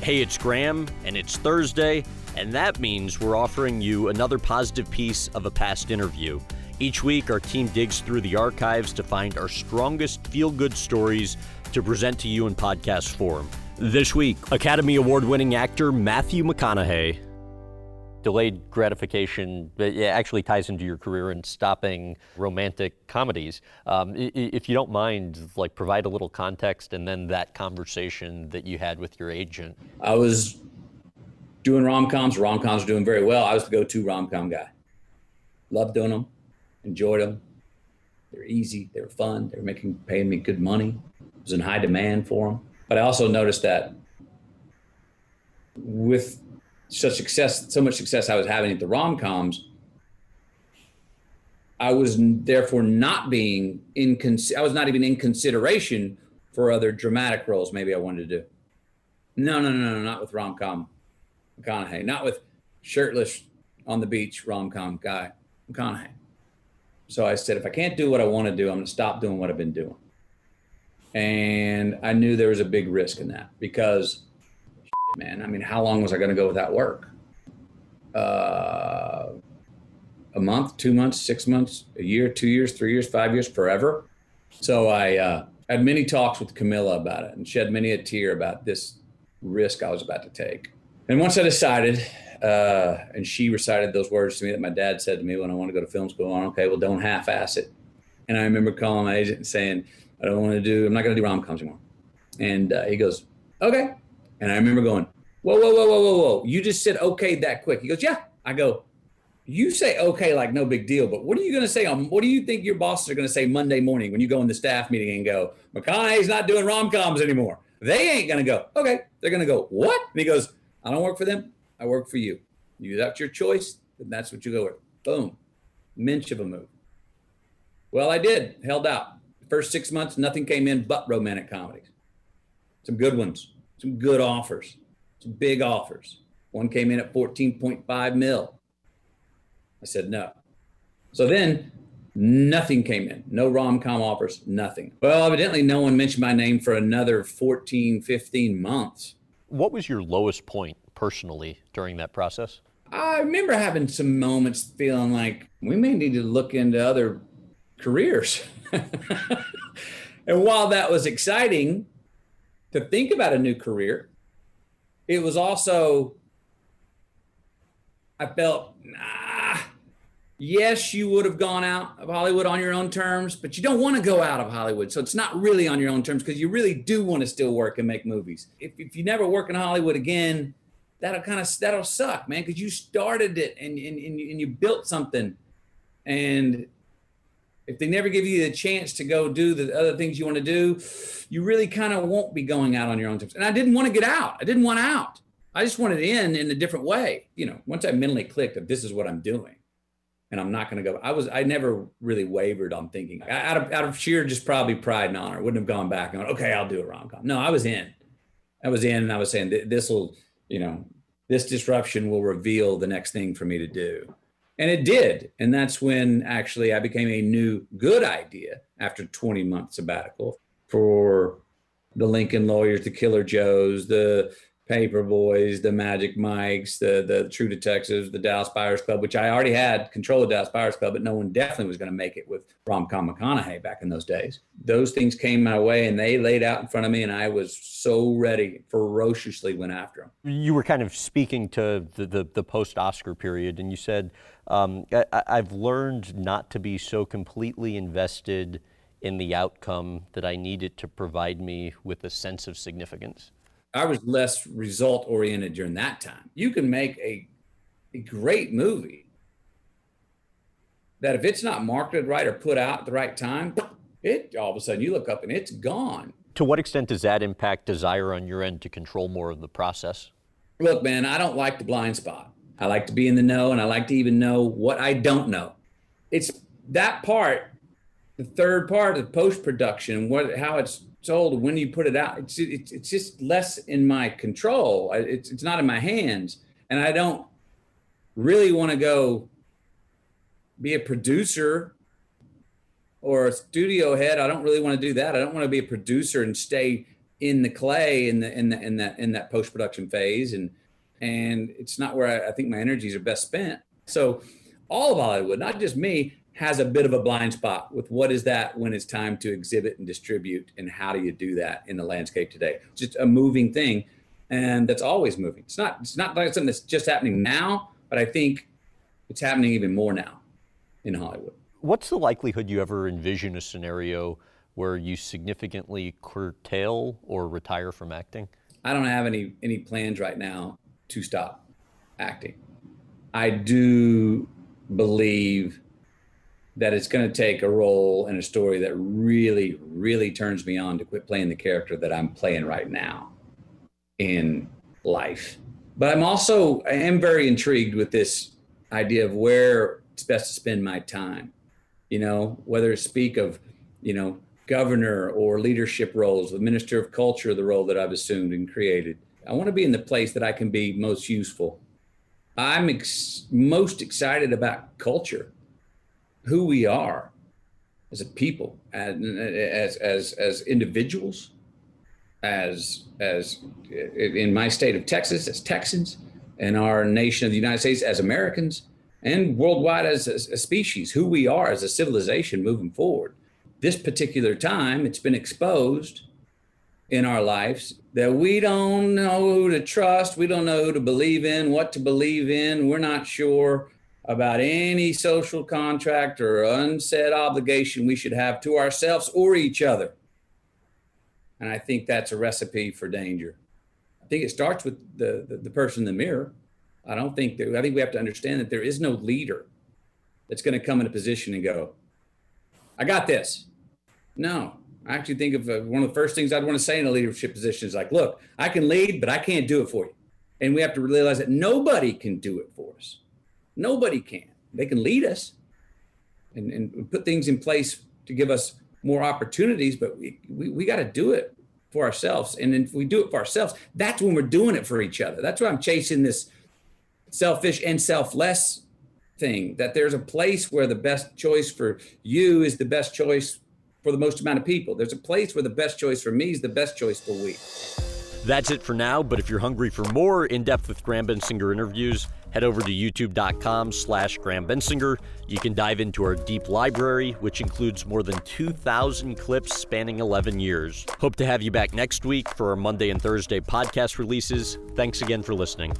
Hey, it's Graham, and it's Thursday, and that means we're offering you another positive piece of a past interview. Each week, our team digs through the archives to find our strongest feel good stories to present to you in podcast form. This week, Academy Award winning actor Matthew McConaughey. Delayed gratification actually ties into your career in stopping romantic comedies. Um, if you don't mind, like provide a little context and then that conversation that you had with your agent. I was doing rom coms. Rom coms were doing very well. I was the go to rom com guy. Loved doing them, enjoyed them. They were easy. They were fun. They were making paying me good money. I was in high demand for them. But I also noticed that with such success, so much success I was having at the rom coms, I was therefore not being in. I was not even in consideration for other dramatic roles. Maybe I wanted to do. No, no, no, no, not with rom com McConaughey, not with shirtless on the beach rom com guy McConaughey. So I said, if I can't do what I want to do, I'm going to stop doing what I've been doing. And I knew there was a big risk in that because, man, I mean, how long was I going to go without work? Uh, a month, two months, six months, a year, two years, three years, five years, forever. So I uh, had many talks with Camila about it and shed many a tear about this risk I was about to take. And once I decided, uh, and she recited those words to me that my dad said to me when I wanted to go to film school, on okay, well, don't half-ass it. And I remember calling my agent and saying, I don't want to do, I'm not going to do rom coms anymore. And uh, he goes, okay. And I remember going, whoa, whoa, whoa, whoa, whoa, whoa. You just said okay that quick. He goes, yeah. I go, you say okay like no big deal, but what are you going to say on, what do you think your bosses are going to say Monday morning when you go in the staff meeting and go, McConaughey's not doing rom coms anymore? They ain't going to go, okay. They're going to go, what? And he goes, I don't work for them. I work for you. You, that's your choice. Then that's what you go with. Boom. Minch of a move. Well, I did, held out first six months, nothing came in but romantic comedies. Some good ones, some good offers, some big offers. One came in at 14.5 mil. I said no. So then nothing came in. No rom com offers, nothing. Well, evidently, no one mentioned my name for another 14, 15 months. What was your lowest point personally during that process? I remember having some moments feeling like we may need to look into other careers. and while that was exciting to think about a new career, it was also, I felt, nah, yes, you would have gone out of Hollywood on your own terms, but you don't want to go out of Hollywood. So it's not really on your own terms because you really do want to still work and make movies. If, if you never work in Hollywood again, that'll kind of, that'll suck, man, because you started it and, and, and you built something. And if they never give you the chance to go do the other things you want to do, you really kind of won't be going out on your own terms. And I didn't want to get out. I didn't want out. I just wanted in in a different way. You know, once I mentally clicked that this is what I'm doing, and I'm not going to go. I was I never really wavered on thinking out of out of sheer just probably pride and honor. Wouldn't have gone back and gone, okay, I'll do a rom com. No, I was in. I was in, and I was saying this will, you know, this disruption will reveal the next thing for me to do. And it did. And that's when actually I became a new good idea after 20 months sabbatical for the Lincoln Lawyers, the Killer Joes, the Paper Boys, the Magic Mikes, the the True Detectives, the Dallas Buyers Club, which I already had control of Dallas Buyers Club, but no one definitely was going to make it with Romcom McConaughey back in those days. Those things came my way and they laid out in front of me, and I was so ready, ferociously went after them. You were kind of speaking to the the, the post Oscar period, and you said um, I, I've learned not to be so completely invested in the outcome that I needed to provide me with a sense of significance. I was less result oriented during that time. You can make a, a great movie that if it's not marketed right or put out at the right time, it all of a sudden you look up and it's gone. To what extent does that impact desire on your end to control more of the process? Look, man, I don't like the blind spot. I like to be in the know and I like to even know what I don't know. It's that part, the third part of post production, what how it's told when you put it out it's it's, it's just less in my control it's, it's not in my hands and i don't really want to go be a producer or a studio head i don't really want to do that i don't want to be a producer and stay in the clay in the in the in that in that post production phase, and and it's not where I, I think my energies are best spent. So all of Hollywood, not just me, has a bit of a blind spot with what is that when it's time to exhibit and distribute, and how do you do that in the landscape today? Just a moving thing, and that's always moving. It's not it's not like something that's just happening now, but I think it's happening even more now in Hollywood. What's the likelihood you ever envision a scenario where you significantly curtail or retire from acting? I don't have any any plans right now to stop acting. I do believe that it's going to take a role in a story that really, really turns me on to quit playing the character that I'm playing right now in life. But I'm also I am very intrigued with this idea of where it's best to spend my time. You know, whether speak of, you know, governor or leadership roles, the minister of culture, the role that I've assumed and created. I want to be in the place that I can be most useful. I'm ex- most excited about culture, who we are as a people, as as as individuals, as as in my state of Texas as Texans, and our nation of the United States as Americans, and worldwide as a, species, who we are as a civilization moving forward. This particular time, it's been exposed in our lives that we don't know who to trust, we don't know who to believe in, what to believe in. We're not sure about any social contract or unsaid obligation we should have to ourselves or each other. And I think that's a recipe for danger. I think it starts with the, the, the person in the mirror. I don't think that, I think we have to understand that there is no leader that's going to come in a position and go, I got this. No, I actually think of uh, one of the first things I'd want to say in a leadership position is like, look, I can lead, but I can't do it for you. And we have to realize that nobody can do it for us. Nobody can. They can lead us and, and put things in place to give us more opportunities, but we, we, we got to do it for ourselves. And if we do it for ourselves, that's when we're doing it for each other. That's why I'm chasing this selfish and selfless thing that there's a place where the best choice for you is the best choice for the most amount of people. There's a place where the best choice for me is the best choice for we. That's it for now, but if you're hungry for more in-depth with Graham Bensinger interviews, head over to youtube.com slash Graham Bensinger. You can dive into our deep library, which includes more than 2,000 clips spanning 11 years. Hope to have you back next week for our Monday and Thursday podcast releases. Thanks again for listening.